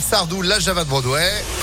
Sardou, la Java de Broadway.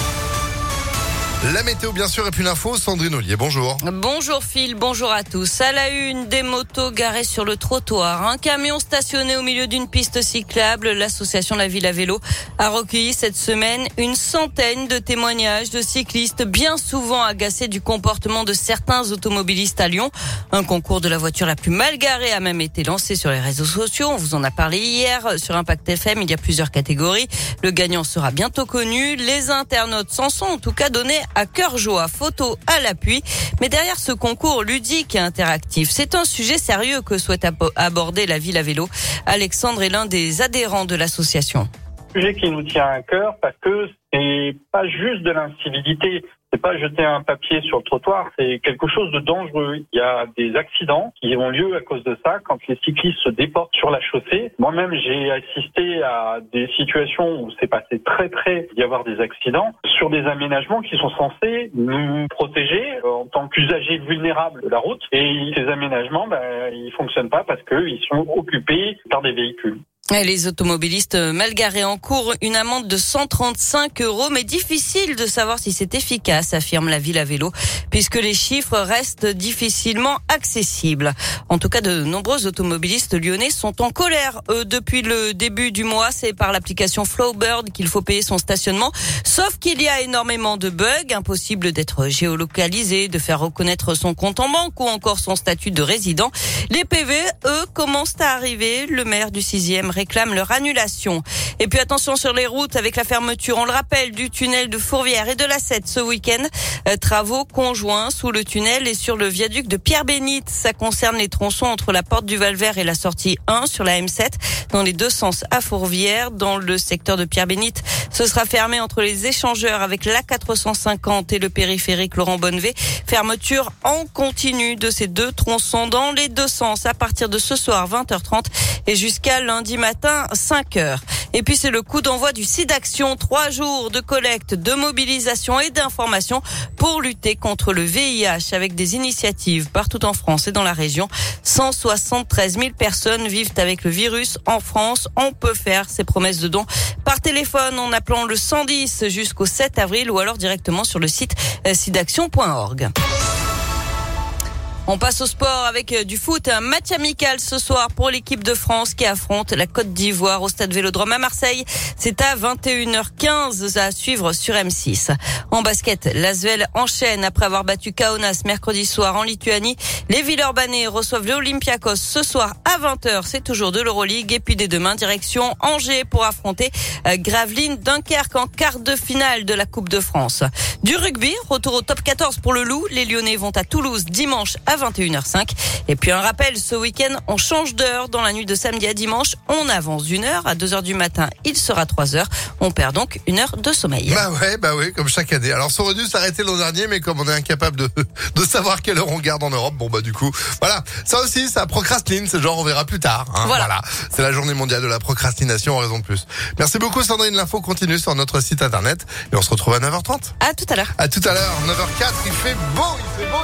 La météo, bien sûr, et puis l'info, Sandrine Ollier, bonjour. Bonjour Phil, bonjour à tous. À la une, des motos garées sur le trottoir, un camion stationné au milieu d'une piste cyclable. L'association La Ville à Vélo a recueilli cette semaine une centaine de témoignages de cyclistes bien souvent agacés du comportement de certains automobilistes à Lyon. Un concours de la voiture la plus mal garée a même été lancé sur les réseaux sociaux. On vous en a parlé hier sur Impact FM. Il y a plusieurs catégories. Le gagnant sera bientôt connu. Les internautes s'en sont en tout cas donnés à cœur joie, photo à l'appui. Mais derrière ce concours ludique et interactif, c'est un sujet sérieux que souhaite aborder la ville à vélo. Alexandre est l'un des adhérents de l'association. Sujet qui nous tient à cœur parce que c'est pas juste de l'incivilité c'est pas jeter un papier sur le trottoir, c'est quelque chose de dangereux. Il y a des accidents qui ont lieu à cause de ça quand les cyclistes se déportent sur la chaussée. Moi-même, j'ai assisté à des situations où c'est passé très près d'y avoir des accidents sur des aménagements qui sont censés nous protéger euh, en tant qu'usagers vulnérables de la route. Et ces aménagements, ben, ils fonctionnent pas parce qu'ils sont occupés par des véhicules. Les automobilistes mal garés en cours une amende de 135 euros, mais difficile de savoir si c'est efficace, affirme la ville à vélo, puisque les chiffres restent difficilement accessibles. En tout cas, de nombreux automobilistes lyonnais sont en colère. Eux, depuis le début du mois, c'est par l'application Flowbird qu'il faut payer son stationnement, sauf qu'il y a énormément de bugs, impossible d'être géolocalisé, de faire reconnaître son compte en banque ou encore son statut de résident. Les PV, eux, commencent à arriver. Le maire du 6e réclament leur annulation. Et puis attention sur les routes avec la fermeture, on le rappelle, du tunnel de Fourvière et de la 7 ce week-end. Euh, travaux conjoints sous le tunnel et sur le viaduc de Pierre-Bénite. Ça concerne les tronçons entre la porte du Valvert et la sortie 1 sur la M7 dans les deux sens à Fourvière. Dans le secteur de Pierre-Bénite, ce sera fermé entre les échangeurs avec la 450 et le périphérique Laurent Bonnevet. Fermeture en continu de ces deux tronçons dans les deux sens à partir de ce soir 20h30 et jusqu'à lundi matin 5 heures. Et puis c'est le coup d'envoi du SIDAction, trois jours de collecte, de mobilisation et d'information pour lutter contre le VIH avec des initiatives partout en France et dans la région. 173 000 personnes vivent avec le virus en France. On peut faire ces promesses de dons par téléphone en appelant le 110 jusqu'au 7 avril ou alors directement sur le site euh, sidaction.org. On passe au sport avec euh, du foot. Un match amical ce soir pour l'équipe de France qui affronte la Côte d'Ivoire au stade Vélodrome à Marseille. C'est à 21h15 à suivre sur M6. En basket, l'Asvel enchaîne après avoir battu Kaunas mercredi soir en Lituanie. Les Villeurbanais reçoivent l'Olympiakos ce soir à 20h. C'est toujours de l'Euroleague. Et puis dès demain, direction Angers pour affronter euh, Gravelines Dunkerque en quart de finale de la Coupe de France. Du rugby, retour au top 14 pour le Loup. Les Lyonnais vont à Toulouse dimanche à 21h05. Et puis un rappel, ce week-end, on change d'heure dans la nuit de samedi à dimanche. On avance d'une heure à 2 heures du matin. Il sera 3 heures. On perd donc une heure de sommeil. Bah ouais, bah ouais, comme chaque année. Alors ça aurait dû s'arrêter l'an dernier, mais comme on est incapable de, de savoir quelle heure on garde en Europe, bon bah du coup, voilà. Ça aussi, ça procrastine. C'est genre on verra plus tard. Hein. voilà. C'est la journée mondiale de la procrastination en raison de plus. Merci beaucoup Sandrine. L'info continue sur notre site internet et on se retrouve à 9h30. À tout à l'heure. À tout à l'heure, 9h04. Il fait beau, il fait beau.